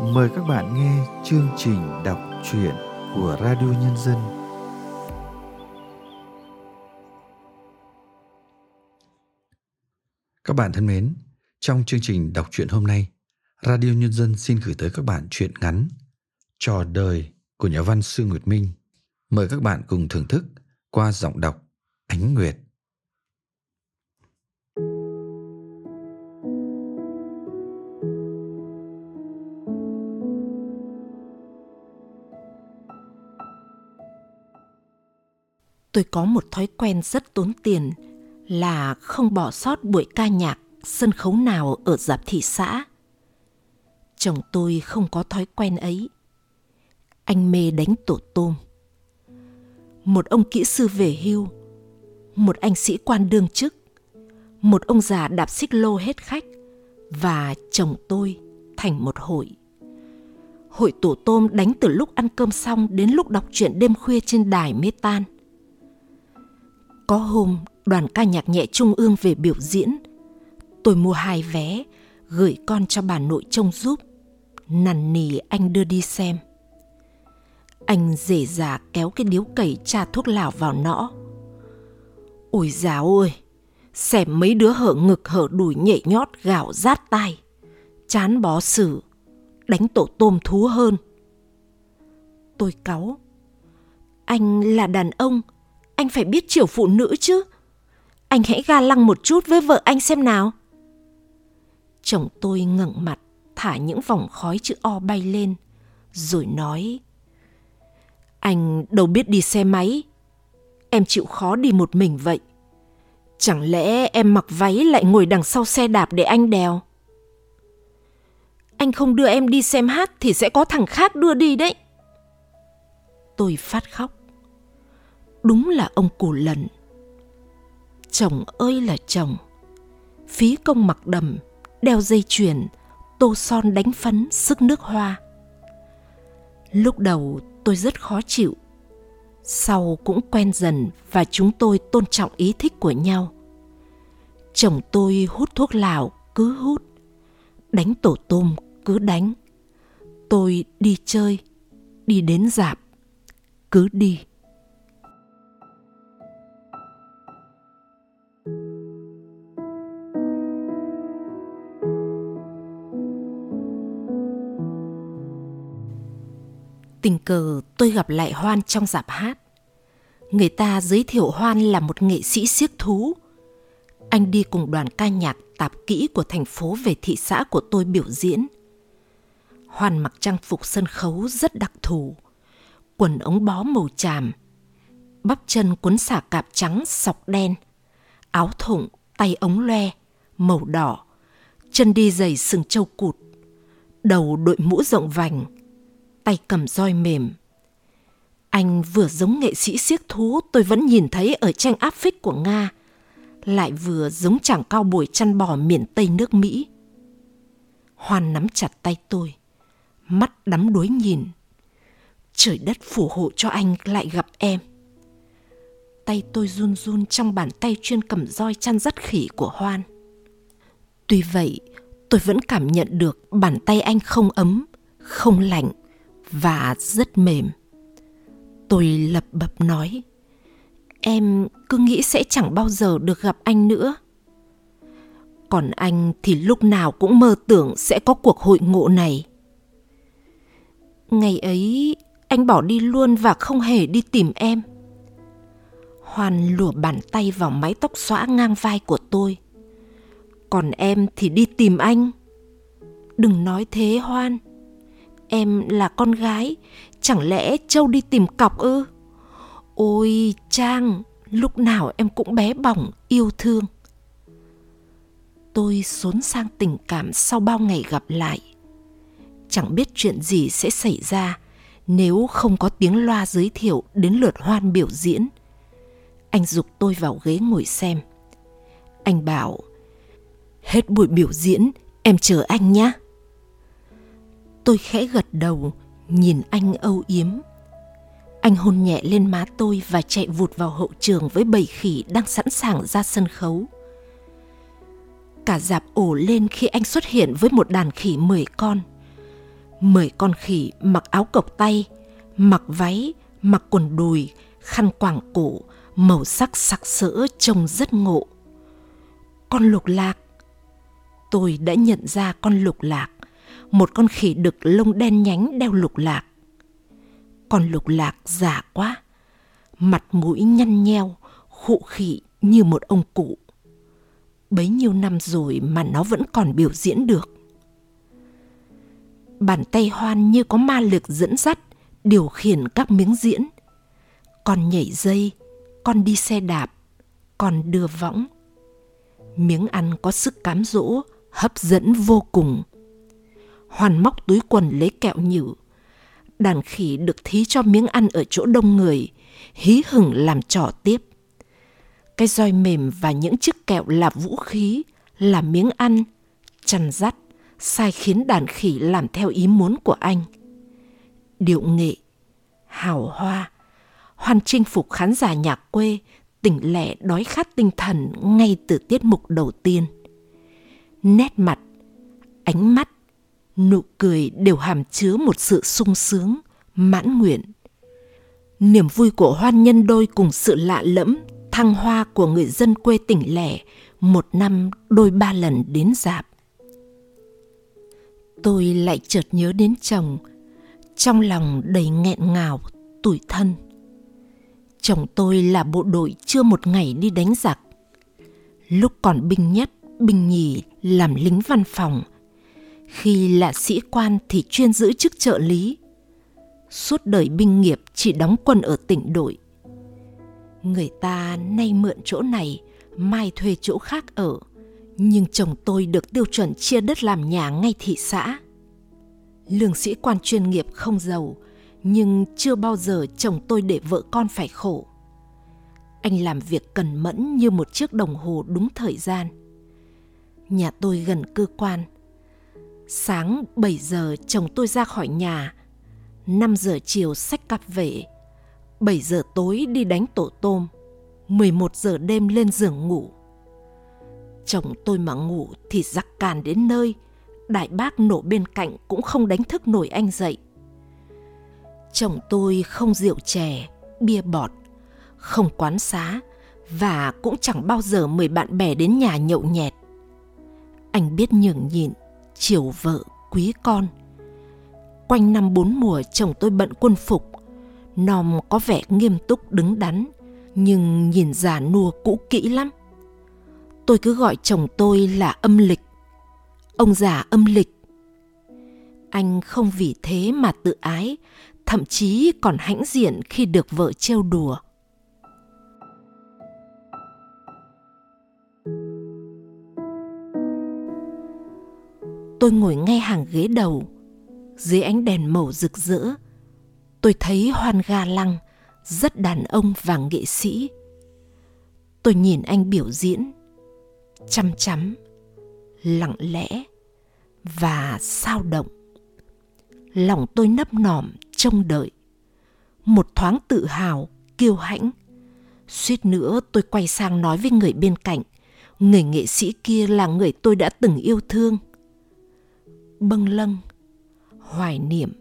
mời các bạn nghe chương trình đọc truyện của Radio Nhân dân. Các bạn thân mến, trong chương trình đọc truyện hôm nay, Radio Nhân dân xin gửi tới các bạn truyện ngắn Trò đời của nhà văn Sương Nguyệt Minh. Mời các bạn cùng thưởng thức qua giọng đọc Ánh Nguyệt. Tôi có một thói quen rất tốn tiền là không bỏ sót buổi ca nhạc sân khấu nào ở dạp thị xã. Chồng tôi không có thói quen ấy. Anh mê đánh tổ tôm. Một ông kỹ sư về hưu, một anh sĩ quan đương chức, một ông già đạp xích lô hết khách và chồng tôi thành một hội. Hội tổ tôm đánh từ lúc ăn cơm xong đến lúc đọc truyện đêm khuya trên đài mê tan có hôm đoàn ca nhạc nhẹ trung ương về biểu diễn. Tôi mua hai vé, gửi con cho bà nội trông giúp. Nằn nỉ anh đưa đi xem. Anh rể già kéo cái điếu cẩy trà thuốc lào vào nõ. Ôi giáo ơi, xem mấy đứa hở ngực hở đùi nhảy nhót gạo rát tai. Chán bó xử, đánh tổ tôm thú hơn. Tôi cáu. Anh là đàn ông, anh phải biết chiều phụ nữ chứ. Anh hãy ga lăng một chút với vợ anh xem nào. Chồng tôi ngẩng mặt, thả những vòng khói chữ O bay lên, rồi nói Anh đâu biết đi xe máy, em chịu khó đi một mình vậy. Chẳng lẽ em mặc váy lại ngồi đằng sau xe đạp để anh đèo? Anh không đưa em đi xem hát thì sẽ có thằng khác đưa đi đấy. Tôi phát khóc đúng là ông cù lần chồng ơi là chồng. Phí công mặc đầm, đeo dây chuyền, tô son đánh phấn, sức nước hoa. Lúc đầu tôi rất khó chịu. Sau cũng quen dần và chúng tôi tôn trọng ý thích của nhau. Chồng tôi hút thuốc lào, cứ hút. Đánh tổ tôm, cứ đánh. Tôi đi chơi, đi đến dạp, cứ đi. Tình cờ tôi gặp lại Hoan trong dạp hát. Người ta giới thiệu Hoan là một nghệ sĩ siếc thú. Anh đi cùng đoàn ca nhạc tạp kỹ của thành phố về thị xã của tôi biểu diễn. Hoan mặc trang phục sân khấu rất đặc thù. Quần ống bó màu tràm, bắp chân cuốn xả cạp trắng sọc đen, áo thụng, tay ống loe, màu đỏ, chân đi giày sừng trâu cụt, đầu đội mũ rộng vành, tay cầm roi mềm. Anh vừa giống nghệ sĩ siếc thú tôi vẫn nhìn thấy ở tranh áp phích của Nga, lại vừa giống chàng cao bồi chăn bò miền Tây nước Mỹ. Hoan nắm chặt tay tôi, mắt đắm đuối nhìn. Trời đất phù hộ cho anh lại gặp em. Tay tôi run run trong bàn tay chuyên cầm roi chăn dắt khỉ của Hoan. Tuy vậy, tôi vẫn cảm nhận được bàn tay anh không ấm, không lạnh và rất mềm. Tôi lập bập nói, em cứ nghĩ sẽ chẳng bao giờ được gặp anh nữa. Còn anh thì lúc nào cũng mơ tưởng sẽ có cuộc hội ngộ này. Ngày ấy anh bỏ đi luôn và không hề đi tìm em. Hoan lùa bàn tay vào mái tóc xõa ngang vai của tôi. Còn em thì đi tìm anh. Đừng nói thế Hoan. Em là con gái, chẳng lẽ Châu đi tìm cọc ư? Ôi Trang, lúc nào em cũng bé bỏng, yêu thương. Tôi xốn sang tình cảm sau bao ngày gặp lại. Chẳng biết chuyện gì sẽ xảy ra nếu không có tiếng loa giới thiệu đến lượt hoan biểu diễn. Anh dục tôi vào ghế ngồi xem. Anh bảo, hết buổi biểu diễn, em chờ anh nhé. Tôi khẽ gật đầu, nhìn anh âu yếm. Anh hôn nhẹ lên má tôi và chạy vụt vào hậu trường với bầy khỉ đang sẵn sàng ra sân khấu. Cả dạp ổ lên khi anh xuất hiện với một đàn khỉ mười con. Mười con khỉ mặc áo cộc tay, mặc váy, mặc quần đùi, khăn quàng cổ, màu sắc sặc sỡ trông rất ngộ. Con lục lạc. Tôi đã nhận ra con lục lạc, một con khỉ đực lông đen nhánh đeo lục lạc. Con lục lạc già quá, mặt mũi nhăn nheo, khụ khỉ như một ông cụ. Bấy nhiêu năm rồi mà nó vẫn còn biểu diễn được. Bàn tay hoan như có ma lực dẫn dắt, điều khiển các miếng diễn. Con nhảy dây, con đi xe đạp, con đưa võng. Miếng ăn có sức cám dỗ, hấp dẫn vô cùng. Hoàn móc túi quần lấy kẹo nhử. Đàn khỉ được thí cho miếng ăn ở chỗ đông người, hí hửng làm trò tiếp. Cái roi mềm và những chiếc kẹo là vũ khí, là miếng ăn, chăn dắt, sai khiến đàn khỉ làm theo ý muốn của anh. Điệu nghệ, hào hoa, hoàn chinh phục khán giả nhà quê, tỉnh lẻ đói khát tinh thần ngay từ tiết mục đầu tiên. Nét mặt, ánh mắt, nụ cười đều hàm chứa một sự sung sướng, mãn nguyện. Niềm vui của hoan nhân đôi cùng sự lạ lẫm, thăng hoa của người dân quê tỉnh lẻ, một năm đôi ba lần đến dạp. Tôi lại chợt nhớ đến chồng, trong lòng đầy nghẹn ngào, tủi thân. Chồng tôi là bộ đội chưa một ngày đi đánh giặc. Lúc còn binh nhất, binh nhì làm lính văn phòng. Khi là sĩ quan thì chuyên giữ chức trợ lý. Suốt đời binh nghiệp chỉ đóng quân ở tỉnh đội. Người ta nay mượn chỗ này, mai thuê chỗ khác ở. Nhưng chồng tôi được tiêu chuẩn chia đất làm nhà ngay thị xã. Lương sĩ quan chuyên nghiệp không giàu, nhưng chưa bao giờ chồng tôi để vợ con phải khổ. Anh làm việc cần mẫn như một chiếc đồng hồ đúng thời gian. Nhà tôi gần cơ quan. Sáng 7 giờ chồng tôi ra khỏi nhà, 5 giờ chiều xách cặp về, 7 giờ tối đi đánh tổ tôm, 11 giờ đêm lên giường ngủ. Chồng tôi mà ngủ thì giặc càn đến nơi, đại bác nổ bên cạnh cũng không đánh thức nổi anh dậy. Chồng tôi không rượu chè, bia bọt, không quán xá và cũng chẳng bao giờ mời bạn bè đến nhà nhậu nhẹt. Anh biết nhường nhịn, chiều vợ, quý con. Quanh năm bốn mùa chồng tôi bận quân phục, nòm có vẻ nghiêm túc đứng đắn, nhưng nhìn già nua cũ kỹ lắm. Tôi cứ gọi chồng tôi là âm lịch. Ông già âm lịch. Anh không vì thế mà tự ái, thậm chí còn hãnh diện khi được vợ trêu đùa. Tôi ngồi ngay hàng ghế đầu, dưới ánh đèn màu rực rỡ. Tôi thấy hoan ga lăng, rất đàn ông và nghệ sĩ. Tôi nhìn anh biểu diễn, chăm chăm, lặng lẽ và sao động. Lòng tôi nấp nòm trông đợi. Một thoáng tự hào, kiêu hãnh. Suýt nữa tôi quay sang nói với người bên cạnh, người nghệ sĩ kia là người tôi đã từng yêu thương. Bâng lâng, hoài niệm,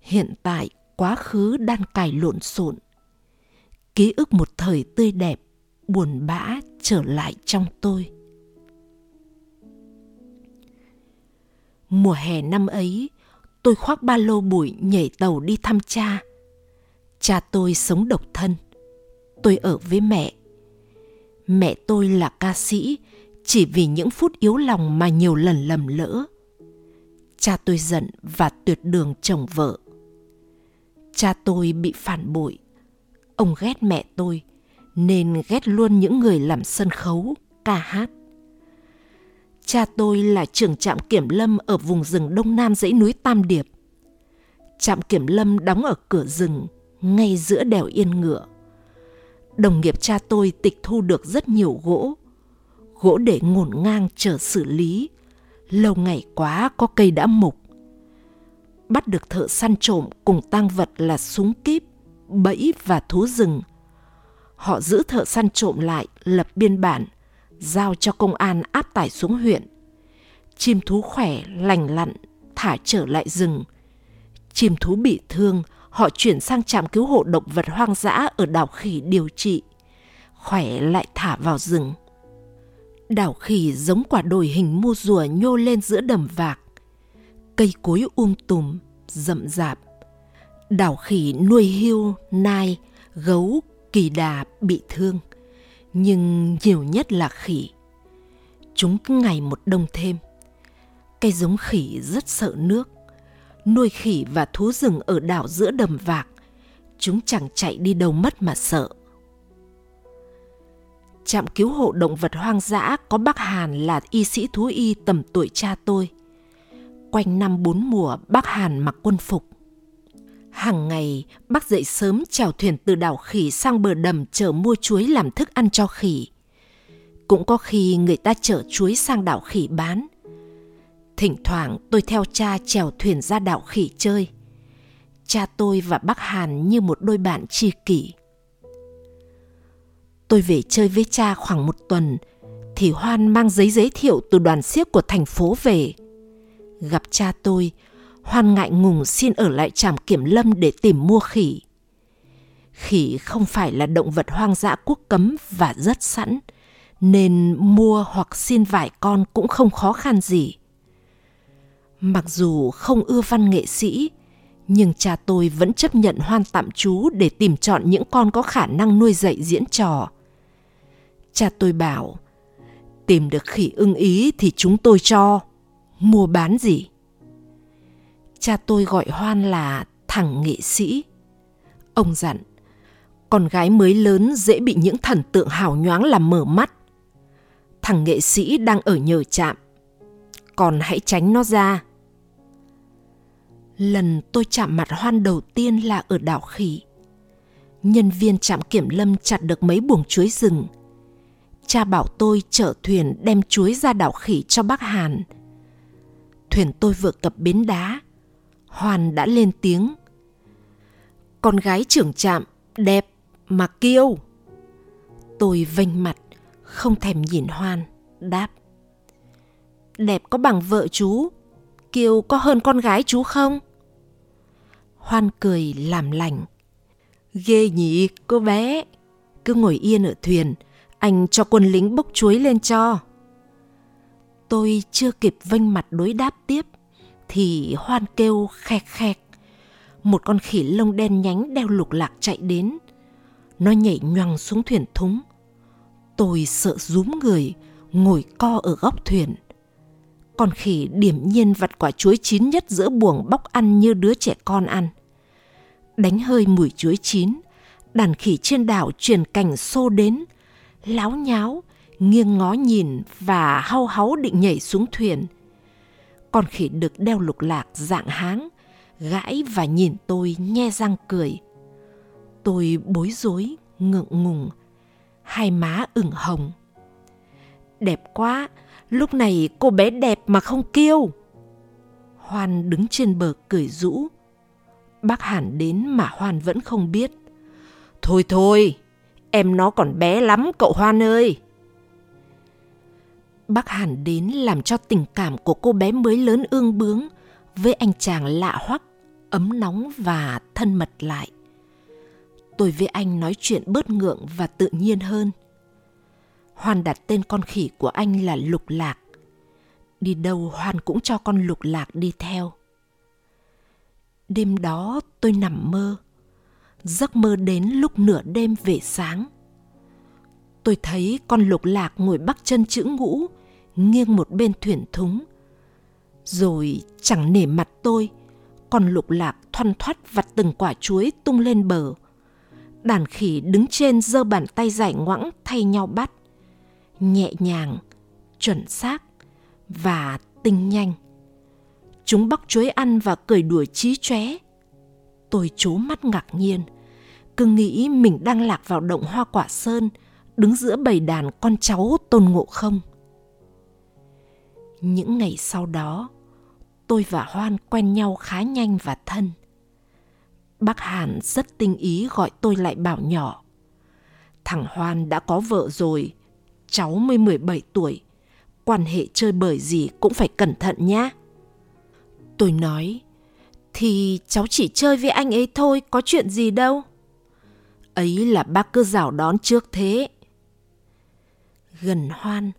hiện tại quá khứ đan cài lộn xộn. Ký ức một thời tươi đẹp, buồn bã trở lại trong tôi. Mùa hè năm ấy, tôi khoác ba lô bụi nhảy tàu đi thăm cha. Cha tôi sống độc thân. Tôi ở với mẹ. Mẹ tôi là ca sĩ, chỉ vì những phút yếu lòng mà nhiều lần lầm lỡ. Cha tôi giận và tuyệt đường chồng vợ. Cha tôi bị phản bội. Ông ghét mẹ tôi, nên ghét luôn những người làm sân khấu, ca hát. Cha tôi là trưởng trạm kiểm lâm ở vùng rừng đông nam dãy núi Tam Điệp. Trạm kiểm lâm đóng ở cửa rừng, ngay giữa đèo Yên Ngựa. Đồng nghiệp cha tôi tịch thu được rất nhiều gỗ. Gỗ để ngổn ngang chờ xử lý. Lâu ngày quá có cây đã mục. Bắt được thợ săn trộm cùng tang vật là súng kíp, bẫy và thú rừng. Họ giữ thợ săn trộm lại, lập biên bản, giao cho công an áp tải xuống huyện. Chim thú khỏe, lành lặn, thả trở lại rừng. Chim thú bị thương, họ chuyển sang trạm cứu hộ động vật hoang dã ở đảo khỉ điều trị. Khỏe lại thả vào rừng. Đảo khỉ giống quả đồi hình mu rùa nhô lên giữa đầm vạc. Cây cối um tùm, rậm rạp. Đảo khỉ nuôi hươu, nai, gấu, kỳ đà bị thương. Nhưng nhiều nhất là khỉ. Chúng cứ ngày một đông thêm. Cây giống khỉ rất sợ nước. Nuôi khỉ và thú rừng ở đảo giữa đầm vạc. Chúng chẳng chạy đi đâu mất mà sợ trạm cứu hộ động vật hoang dã có bác Hàn là y sĩ thú y tầm tuổi cha tôi. Quanh năm bốn mùa, bác Hàn mặc quân phục. Hàng ngày, bác dậy sớm chèo thuyền từ đảo khỉ sang bờ đầm chở mua chuối làm thức ăn cho khỉ. Cũng có khi người ta chở chuối sang đảo khỉ bán. Thỉnh thoảng tôi theo cha chèo thuyền ra đảo khỉ chơi. Cha tôi và bác Hàn như một đôi bạn tri kỷ. Tôi về chơi với cha khoảng một tuần thì Hoan mang giấy giới thiệu từ đoàn siếc của thành phố về. Gặp cha tôi, Hoan ngại ngùng xin ở lại trạm kiểm lâm để tìm mua khỉ. Khỉ không phải là động vật hoang dã quốc cấm và rất sẵn, nên mua hoặc xin vài con cũng không khó khăn gì. Mặc dù không ưa văn nghệ sĩ, nhưng cha tôi vẫn chấp nhận hoan tạm trú để tìm chọn những con có khả năng nuôi dạy diễn trò. Cha tôi bảo, tìm được khỉ ưng ý thì chúng tôi cho, mua bán gì? Cha tôi gọi Hoan là thằng nghệ sĩ. Ông dặn, con gái mới lớn dễ bị những thần tượng hào nhoáng làm mở mắt. Thằng nghệ sĩ đang ở nhờ chạm, còn hãy tránh nó ra. Lần tôi chạm mặt Hoan đầu tiên là ở đảo Khỉ. Nhân viên trạm kiểm lâm chặt được mấy buồng chuối rừng – cha bảo tôi chở thuyền đem chuối ra đảo khỉ cho bác Hàn. Thuyền tôi vừa cập bến đá, Hoàn đã lên tiếng. Con gái trưởng trạm, đẹp mà kiêu. Tôi vênh mặt, không thèm nhìn Hoan, đáp. Đẹp có bằng vợ chú, kiều có hơn con gái chú không? Hoan cười làm lành. Ghê nhỉ, cô bé. Cứ ngồi yên ở thuyền, anh cho quân lính bốc chuối lên cho. Tôi chưa kịp vênh mặt đối đáp tiếp, thì hoan kêu khẹt khẹt. Một con khỉ lông đen nhánh đeo lục lạc chạy đến. Nó nhảy nhoằng xuống thuyền thúng. Tôi sợ rúm người, ngồi co ở góc thuyền. Con khỉ điểm nhiên vặt quả chuối chín nhất giữa buồng bóc ăn như đứa trẻ con ăn. Đánh hơi mùi chuối chín, đàn khỉ trên đảo truyền cảnh xô đến, láo nháo, nghiêng ngó nhìn và hau háu định nhảy xuống thuyền. Con khỉ được đeo lục lạc dạng háng, gãi và nhìn tôi nhe răng cười. Tôi bối rối, ngượng ngùng, hai má ửng hồng. Đẹp quá, lúc này cô bé đẹp mà không kêu. Hoan đứng trên bờ cười rũ. Bác Hàn đến mà Hoan vẫn không biết. Thôi thôi, Em nó còn bé lắm cậu Hoan ơi. Bác Hàn đến làm cho tình cảm của cô bé mới lớn ương bướng với anh chàng lạ hoắc, ấm nóng và thân mật lại. Tôi với anh nói chuyện bớt ngượng và tự nhiên hơn. Hoan đặt tên con khỉ của anh là Lục Lạc. Đi đâu Hoan cũng cho con Lục Lạc đi theo. Đêm đó tôi nằm mơ giấc mơ đến lúc nửa đêm về sáng. Tôi thấy con lục lạc ngồi bắc chân chữ ngũ, nghiêng một bên thuyền thúng. Rồi chẳng nể mặt tôi, con lục lạc thoăn thoắt vặt từng quả chuối tung lên bờ. Đàn khỉ đứng trên giơ bàn tay giải ngoãng thay nhau bắt. Nhẹ nhàng, chuẩn xác và tinh nhanh. Chúng bóc chuối ăn và cười đùa chí chóe. Tôi chố mắt ngạc nhiên cứ nghĩ mình đang lạc vào động hoa quả sơn, đứng giữa bầy đàn con cháu tôn ngộ không. Những ngày sau đó, tôi và Hoan quen nhau khá nhanh và thân. Bác Hàn rất tinh ý gọi tôi lại bảo nhỏ. Thằng Hoan đã có vợ rồi, cháu mới 17 tuổi, quan hệ chơi bời gì cũng phải cẩn thận nhá. Tôi nói, thì cháu chỉ chơi với anh ấy thôi, có chuyện gì đâu. Ấy là bác cứ rào đón trước thế. Gần hoan,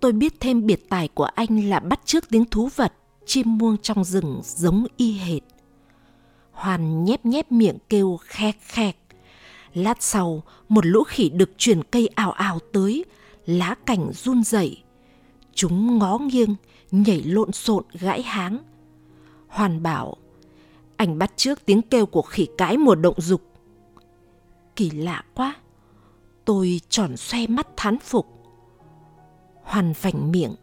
tôi biết thêm biệt tài của anh là bắt chước tiếng thú vật, chim muông trong rừng giống y hệt. Hoàn nhép nhép miệng kêu khek khẹt. Lát sau, một lũ khỉ được chuyển cây ảo ảo tới, lá cành run rẩy. Chúng ngó nghiêng, nhảy lộn xộn gãi háng. Hoàn bảo, anh bắt trước tiếng kêu của khỉ cái mùa động dục. Kỳ lạ quá, tôi tròn xoe mắt thán phục. Hoàn vành miệng,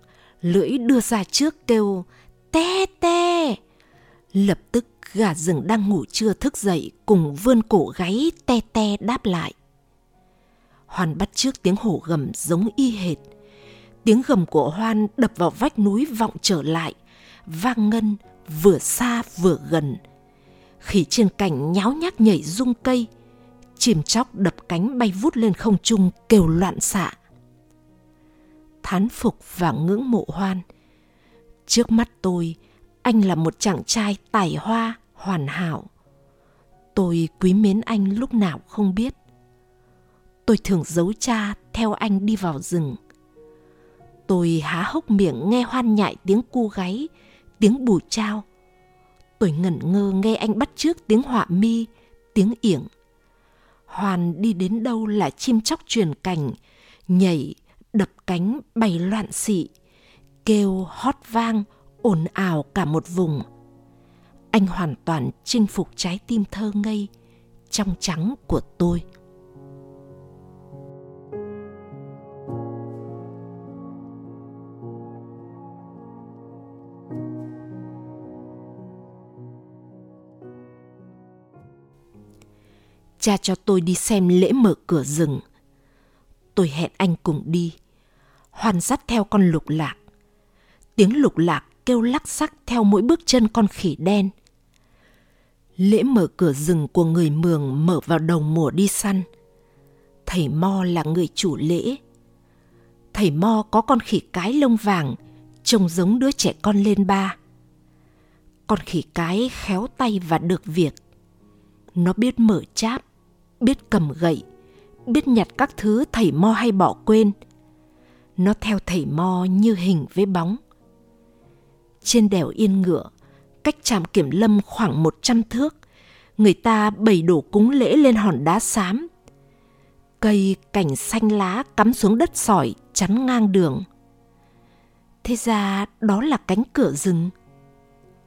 lưỡi đưa ra trước kêu te te. Lập tức gà rừng đang ngủ chưa thức dậy cùng vươn cổ gáy te te đáp lại. Hoan bắt trước tiếng hổ gầm giống y hệt. Tiếng gầm của Hoan đập vào vách núi vọng trở lại, vang ngân vừa xa vừa gần. Khỉ trên cành nháo nhác nhảy rung cây, chim chóc đập cánh bay vút lên không trung kêu loạn xạ. Thán phục và ngưỡng mộ Hoan. Trước mắt tôi, anh là một chàng trai tài hoa, hoàn hảo. Tôi quý mến anh lúc nào không biết. Tôi thường giấu cha theo anh đi vào rừng. Tôi há hốc miệng nghe hoan nhại tiếng cu gáy, tiếng bù trao. Tôi ngẩn ngơ nghe anh bắt trước tiếng họa mi, tiếng yểng. Hoàn đi đến đâu là chim chóc truyền cành, nhảy, đập cánh bay loạn xị, kêu hót vang, ồn ào cả một vùng. Anh hoàn toàn chinh phục trái tim thơ ngây, trong trắng của tôi. Cha cho tôi đi xem lễ mở cửa rừng. Tôi hẹn anh cùng đi. Hoan dắt theo con lục lạc. Tiếng lục lạc kêu lắc sắc theo mỗi bước chân con khỉ đen. Lễ mở cửa rừng của người Mường mở vào đầu mùa đi săn. Thầy Mo là người chủ lễ. Thầy Mo có con khỉ cái lông vàng, trông giống đứa trẻ con lên ba. Con khỉ cái khéo tay và được việc. Nó biết mở cháp, biết cầm gậy, biết nhặt các thứ thầy Mo hay bỏ quên. Nó theo thầy Mo như hình với bóng. Trên đèo Yên Ngựa, cách trạm kiểm lâm khoảng 100 thước, người ta bày đổ cúng lễ lên hòn đá xám. Cây cảnh xanh lá cắm xuống đất sỏi chắn ngang đường. Thế ra đó là cánh cửa rừng.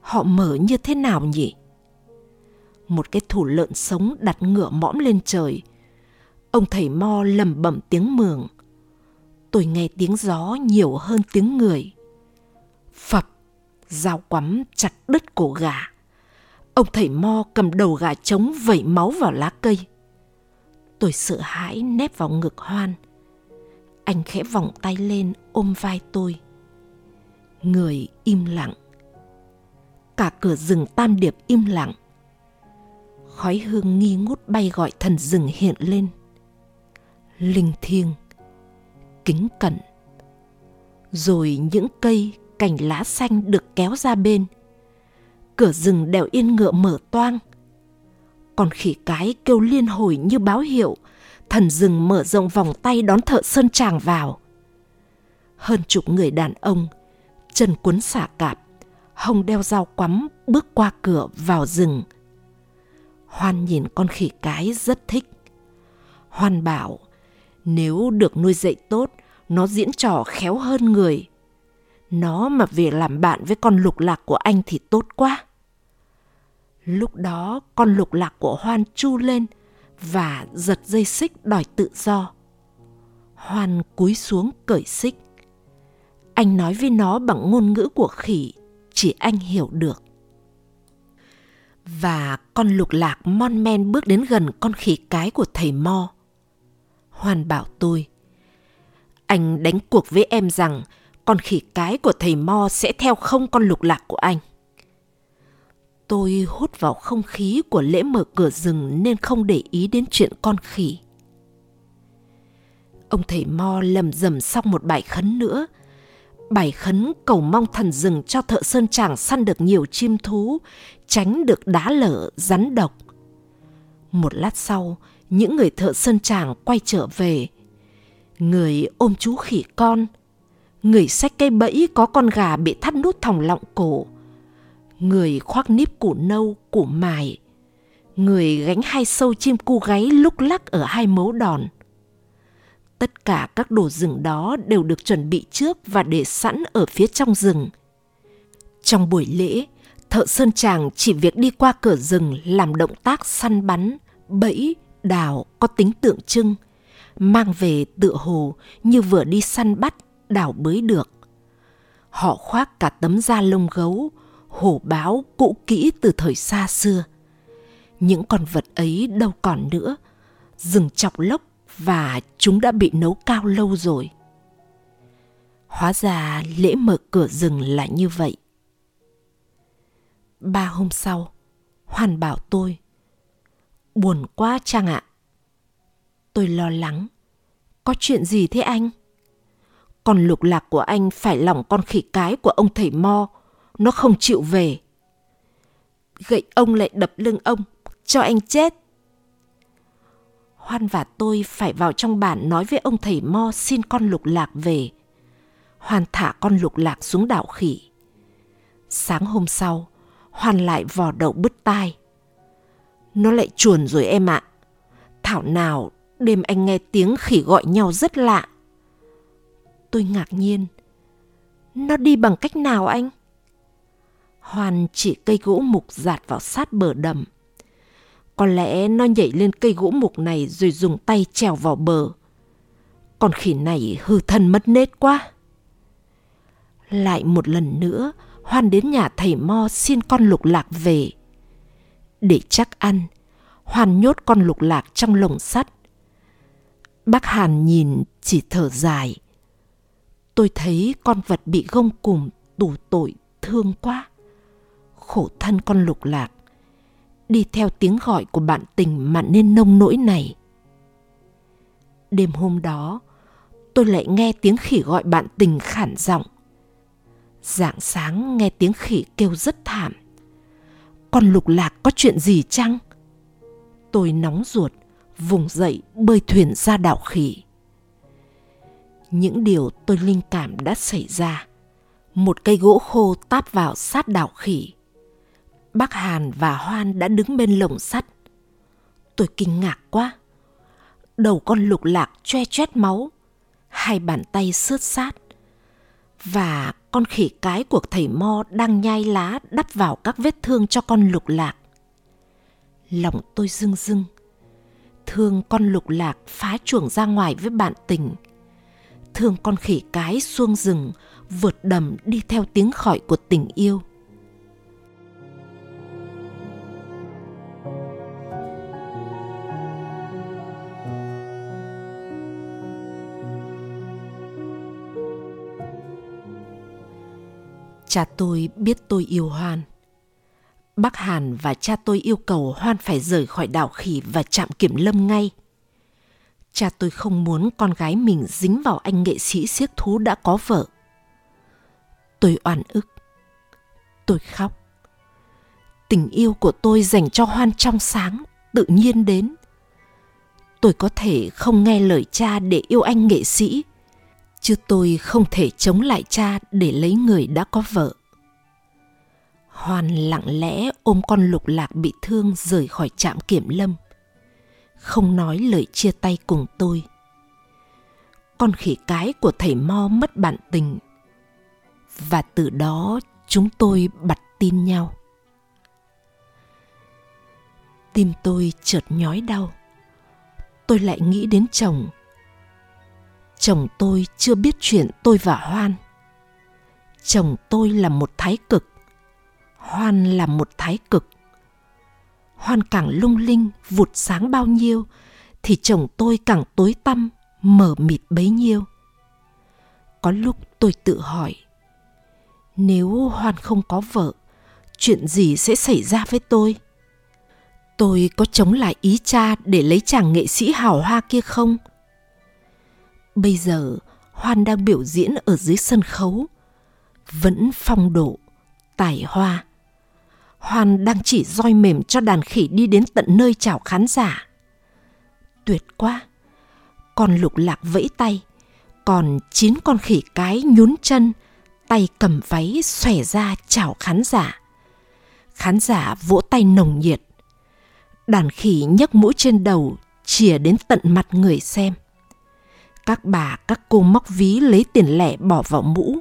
Họ mở như thế nào nhỉ? Một cái thủ lợn sống đặt ngựa mõm lên trời. Ông thầy Mo lầm bẩm tiếng mường. Tôi nghe tiếng gió nhiều hơn tiếng người. Phập, dao quắm chặt đứt cổ gà. Ông thầy Mo cầm đầu gà trống vẩy máu vào lá cây. Tôi sợ hãi nép vào ngực hoan. Anh khẽ vòng tay lên ôm vai tôi. Người im lặng. Cả cửa rừng tam điệp im lặng khói hương nghi ngút bay gọi thần rừng hiện lên. Linh thiêng, kính cẩn. Rồi những cây cành lá xanh được kéo ra bên. Cửa rừng đèo yên ngựa mở toang. Còn khỉ cái kêu liên hồi như báo hiệu, thần rừng mở rộng vòng tay đón thợ sơn tràng vào. Hơn chục người đàn ông, chân cuốn xả cạp, hồng đeo dao quắm bước qua cửa vào rừng. Hoan nhìn con khỉ cái rất thích. Hoan bảo, nếu được nuôi dạy tốt, nó diễn trò khéo hơn người. Nó mà về làm bạn với con lục lạc của anh thì tốt quá. Lúc đó con lục lạc của Hoan chu lên và giật dây xích đòi tự do. Hoan cúi xuống cởi xích. Anh nói với nó bằng ngôn ngữ của khỉ, chỉ anh hiểu được và con lục lạc mon men bước đến gần con khỉ cái của thầy Mo. Hoàn bảo tôi, anh đánh cuộc với em rằng con khỉ cái của thầy Mo sẽ theo không con lục lạc của anh. Tôi hút vào không khí của lễ mở cửa rừng nên không để ý đến chuyện con khỉ. Ông thầy Mo lầm rầm xong một bài khấn nữa bài khấn cầu mong thần rừng cho thợ sơn tràng săn được nhiều chim thú, tránh được đá lở, rắn độc. Một lát sau, những người thợ sơn tràng quay trở về. Người ôm chú khỉ con, người xách cây bẫy có con gà bị thắt nút thòng lọng cổ, người khoác níp củ nâu, củ mài, người gánh hai sâu chim cu gáy lúc lắc ở hai mấu đòn. Tất cả các đồ rừng đó đều được chuẩn bị trước và để sẵn ở phía trong rừng. Trong buổi lễ, thợ sơn tràng chỉ việc đi qua cửa rừng làm động tác săn bắn, bẫy, đào có tính tượng trưng, mang về tựa hồ như vừa đi săn bắt, đào bới được. Họ khoác cả tấm da lông gấu, hổ báo cũ kỹ từ thời xa xưa. Những con vật ấy đâu còn nữa, rừng chọc lốc và chúng đã bị nấu cao lâu rồi. Hóa ra lễ mở cửa rừng là như vậy. Ba hôm sau, Hoàn bảo tôi, buồn quá Trang ạ. Tôi lo lắng, có chuyện gì thế anh? Còn lục lạc của anh phải lòng con khỉ cái của ông thầy Mo, nó không chịu về. Gậy ông lại đập lưng ông, cho anh chết. Hoan và tôi phải vào trong bản nói với ông thầy Mo xin con lục lạc về. Hoan thả con lục lạc xuống đảo khỉ. Sáng hôm sau, Hoan lại vò đầu bứt tai. Nó lại chuồn rồi em ạ. Thảo nào đêm anh nghe tiếng khỉ gọi nhau rất lạ. Tôi ngạc nhiên. Nó đi bằng cách nào anh? Hoan chỉ cây gỗ mục giạt vào sát bờ đầm. Có lẽ nó nhảy lên cây gỗ mục này rồi dùng tay trèo vào bờ. Con khỉ này hư thân mất nết quá. Lại một lần nữa, Hoan đến nhà thầy Mo xin con lục lạc về. Để chắc ăn, Hoan nhốt con lục lạc trong lồng sắt. Bác Hàn nhìn chỉ thở dài. Tôi thấy con vật bị gông cùm tủ tội thương quá. Khổ thân con lục lạc đi theo tiếng gọi của bạn tình mà nên nông nỗi này. Đêm hôm đó, tôi lại nghe tiếng khỉ gọi bạn tình khản giọng. Dạng sáng nghe tiếng khỉ kêu rất thảm. Con lục lạc có chuyện gì chăng? Tôi nóng ruột, vùng dậy bơi thuyền ra đảo khỉ. Những điều tôi linh cảm đã xảy ra. Một cây gỗ khô táp vào sát đảo khỉ bác Hàn và Hoan đã đứng bên lồng sắt. Tôi kinh ngạc quá. Đầu con lục lạc che chét máu, hai bàn tay sướt sát. Và con khỉ cái của thầy Mo đang nhai lá đắp vào các vết thương cho con lục lạc. Lòng tôi rưng rưng. Thương con lục lạc phá chuồng ra ngoài với bạn tình. Thương con khỉ cái xuông rừng vượt đầm đi theo tiếng khỏi của tình yêu. Cha tôi biết tôi yêu Hoan. Bác Hàn và cha tôi yêu cầu Hoan phải rời khỏi đảo khỉ và trạm kiểm lâm ngay. Cha tôi không muốn con gái mình dính vào anh nghệ sĩ siếc thú đã có vợ. Tôi oan ức. Tôi khóc. Tình yêu của tôi dành cho Hoan trong sáng, tự nhiên đến. Tôi có thể không nghe lời cha để yêu anh nghệ sĩ, chứ tôi không thể chống lại cha để lấy người đã có vợ. Hoan lặng lẽ ôm con lục lạc bị thương rời khỏi trạm kiểm lâm. Không nói lời chia tay cùng tôi. Con khỉ cái của thầy mo mất bạn tình. Và từ đó chúng tôi bặt tin nhau. Tim tôi chợt nhói đau. Tôi lại nghĩ đến chồng chồng tôi chưa biết chuyện tôi và Hoan. Chồng tôi là một thái cực, Hoan là một thái cực. Hoan càng lung linh, vụt sáng bao nhiêu, thì chồng tôi càng tối tăm, mờ mịt bấy nhiêu. Có lúc tôi tự hỏi, nếu Hoan không có vợ, chuyện gì sẽ xảy ra với tôi? Tôi có chống lại ý cha để lấy chàng nghệ sĩ hào hoa kia không? Bây giờ, Hoan đang biểu diễn ở dưới sân khấu. vẫn phong độ, tài hoa. Hoan đang chỉ roi mềm cho đàn khỉ đi đến tận nơi chào khán giả. Tuyệt quá! Con lục lạc vẫy tay, còn chín con khỉ cái nhún chân, tay cầm váy xòe ra chào khán giả. Khán giả vỗ tay nồng nhiệt. Đàn khỉ nhấc mũi trên đầu, chìa đến tận mặt người xem. Các bà, các cô móc ví lấy tiền lẻ bỏ vào mũ.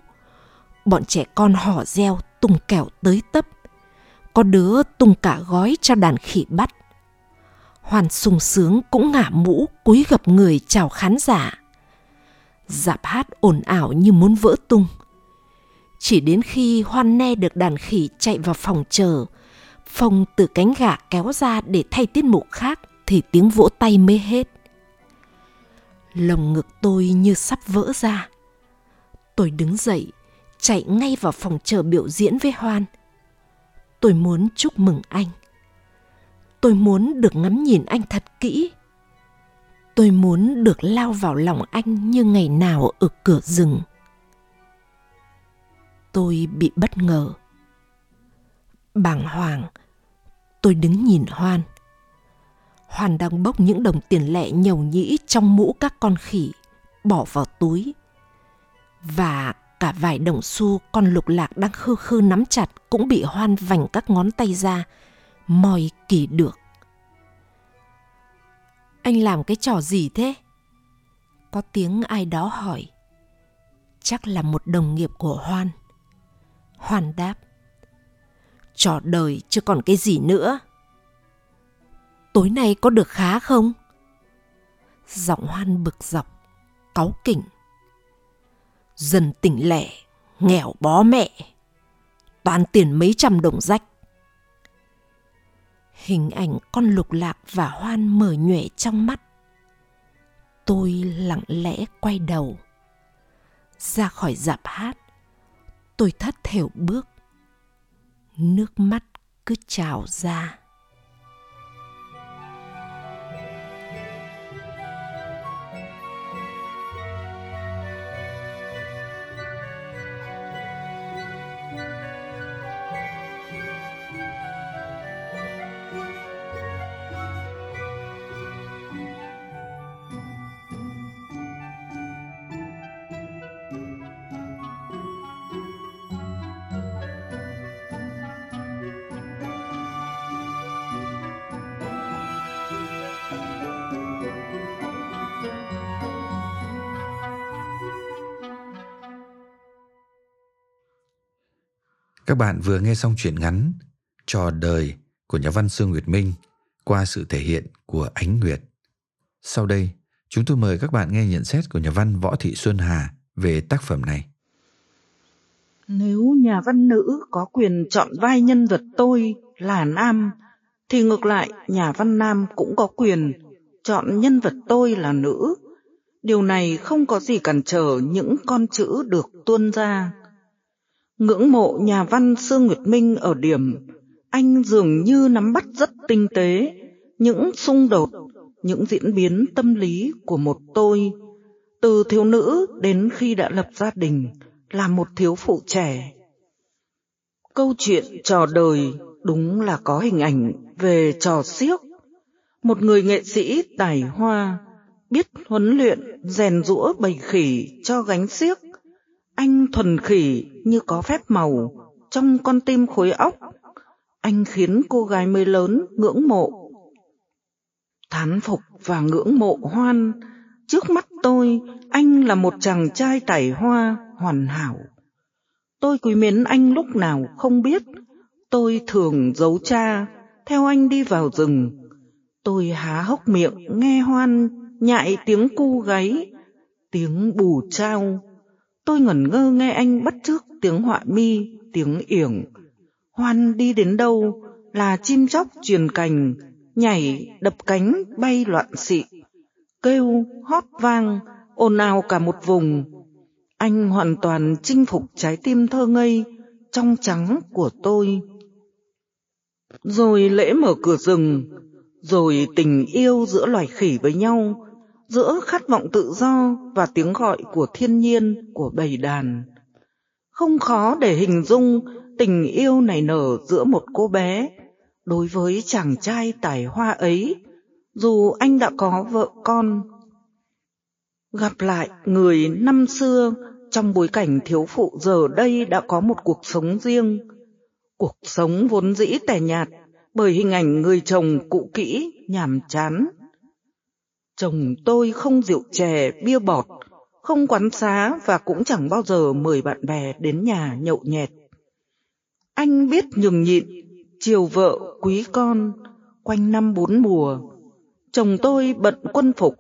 Bọn trẻ con hò reo tung kẹo tới tấp. Có đứa tung cả gói cho đàn khỉ bắt. Hoàn sung sướng cũng ngả mũ cúi gập người chào khán giả. Dạp hát ồn ào như muốn vỡ tung. Chỉ đến khi Hoan ne được đàn khỉ chạy vào phòng chờ, Phong từ cánh gà kéo ra để thay tiết mục khác thì tiếng vỗ tay mới hết. Lồng ngực tôi như sắp vỡ ra. Tôi đứng dậy, chạy ngay vào phòng chờ biểu diễn với Hoan. Tôi muốn chúc mừng anh. Tôi muốn được ngắm nhìn anh thật kỹ. Tôi muốn được lao vào lòng anh như ngày nào ở cửa rừng. Tôi bị bất ngờ. Bàng hoàng, tôi đứng nhìn Hoan. Hoan đang bốc những đồng tiền lẻ nhầu nhĩ trong mũ các con khỉ, bỏ vào túi. Và cả vài đồng xu con lục lạc đang khư khư nắm chặt cũng bị Hoan vành các ngón tay ra, moi kỳ được. Anh làm cái trò gì thế? Có tiếng ai đó hỏi. Chắc là một đồng nghiệp của Hoan. Hoan đáp. Trò đời chứ còn cái gì nữa tối nay có được khá không? Giọng hoan bực dọc, cáu kỉnh. Dần tỉnh lẻ, nghèo bó mẹ, toàn tiền mấy trăm đồng rách. Hình ảnh con lục lạc và hoan mở nhuệ trong mắt. Tôi lặng lẽ quay đầu. Ra khỏi dạp hát, tôi thất thểu bước. Nước mắt cứ trào ra. Các bạn vừa nghe xong truyện ngắn Trò đời của nhà văn Sương Nguyệt Minh qua sự thể hiện của Ánh Nguyệt. Sau đây, chúng tôi mời các bạn nghe nhận xét của nhà văn Võ Thị Xuân Hà về tác phẩm này. Nếu nhà văn nữ có quyền chọn vai nhân vật tôi là nam, thì ngược lại nhà văn nam cũng có quyền chọn nhân vật tôi là nữ. Điều này không có gì cản trở những con chữ được tuôn ra. Ngưỡng mộ nhà văn Sương Nguyệt Minh ở điểm, anh dường như nắm bắt rất tinh tế những xung đột, những diễn biến tâm lý của một tôi, từ thiếu nữ đến khi đã lập gia đình, là một thiếu phụ trẻ. Câu chuyện trò đời đúng là có hình ảnh về trò siếc Một người nghệ sĩ tài hoa, biết huấn luyện, rèn rũa bầy khỉ cho gánh xiếc anh thuần khỉ như có phép màu trong con tim khối óc. Anh khiến cô gái mới lớn ngưỡng mộ. Thán phục và ngưỡng mộ hoan. Trước mắt tôi, anh là một chàng trai tải hoa hoàn hảo. Tôi quý mến anh lúc nào không biết. Tôi thường giấu cha, theo anh đi vào rừng. Tôi há hốc miệng nghe hoan, nhại tiếng cu gáy, tiếng bù trao Tôi ngẩn ngơ nghe anh bắt trước tiếng họa mi, tiếng yểng. Hoan đi đến đâu là chim chóc truyền cành, nhảy, đập cánh, bay loạn xị. Kêu, hót vang, ồn ào cả một vùng. Anh hoàn toàn chinh phục trái tim thơ ngây, trong trắng của tôi. Rồi lễ mở cửa rừng, rồi tình yêu giữa loài khỉ với nhau, giữa khát vọng tự do và tiếng gọi của thiên nhiên của bầy đàn. Không khó để hình dung tình yêu này nở giữa một cô bé đối với chàng trai tài hoa ấy, dù anh đã có vợ con. Gặp lại người năm xưa trong bối cảnh thiếu phụ giờ đây đã có một cuộc sống riêng. Cuộc sống vốn dĩ tẻ nhạt bởi hình ảnh người chồng cũ kỹ, nhàm chán. Chồng tôi không rượu chè, bia bọt, không quán xá và cũng chẳng bao giờ mời bạn bè đến nhà nhậu nhẹt. Anh biết nhường nhịn, chiều vợ, quý con, quanh năm bốn mùa. Chồng tôi bận quân phục,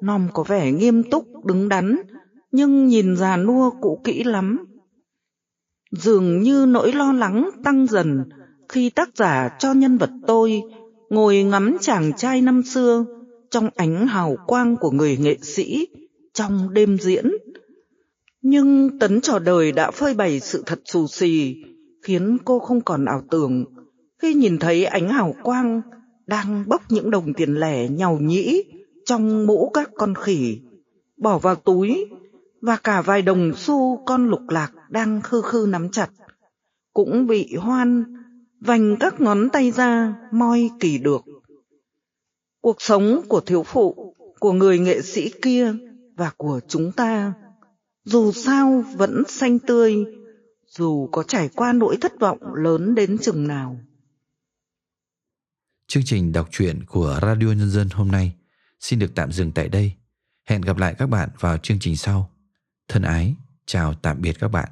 nòm có vẻ nghiêm túc, đứng đắn, nhưng nhìn già nua cũ kỹ lắm. Dường như nỗi lo lắng tăng dần khi tác giả cho nhân vật tôi ngồi ngắm chàng trai năm xưa trong ánh hào quang của người nghệ sĩ trong đêm diễn. Nhưng tấn trò đời đã phơi bày sự thật xù xì, khiến cô không còn ảo tưởng khi nhìn thấy ánh hào quang đang bốc những đồng tiền lẻ nhàu nhĩ trong mũ các con khỉ, bỏ vào túi và cả vài đồng xu con lục lạc đang khư khư nắm chặt, cũng bị hoan vành các ngón tay ra moi kỳ được. Cuộc sống của thiếu phụ, của người nghệ sĩ kia và của chúng ta, dù sao vẫn xanh tươi, dù có trải qua nỗi thất vọng lớn đến chừng nào. Chương trình đọc truyện của Radio Nhân dân hôm nay xin được tạm dừng tại đây. Hẹn gặp lại các bạn vào chương trình sau. Thân ái, chào tạm biệt các bạn.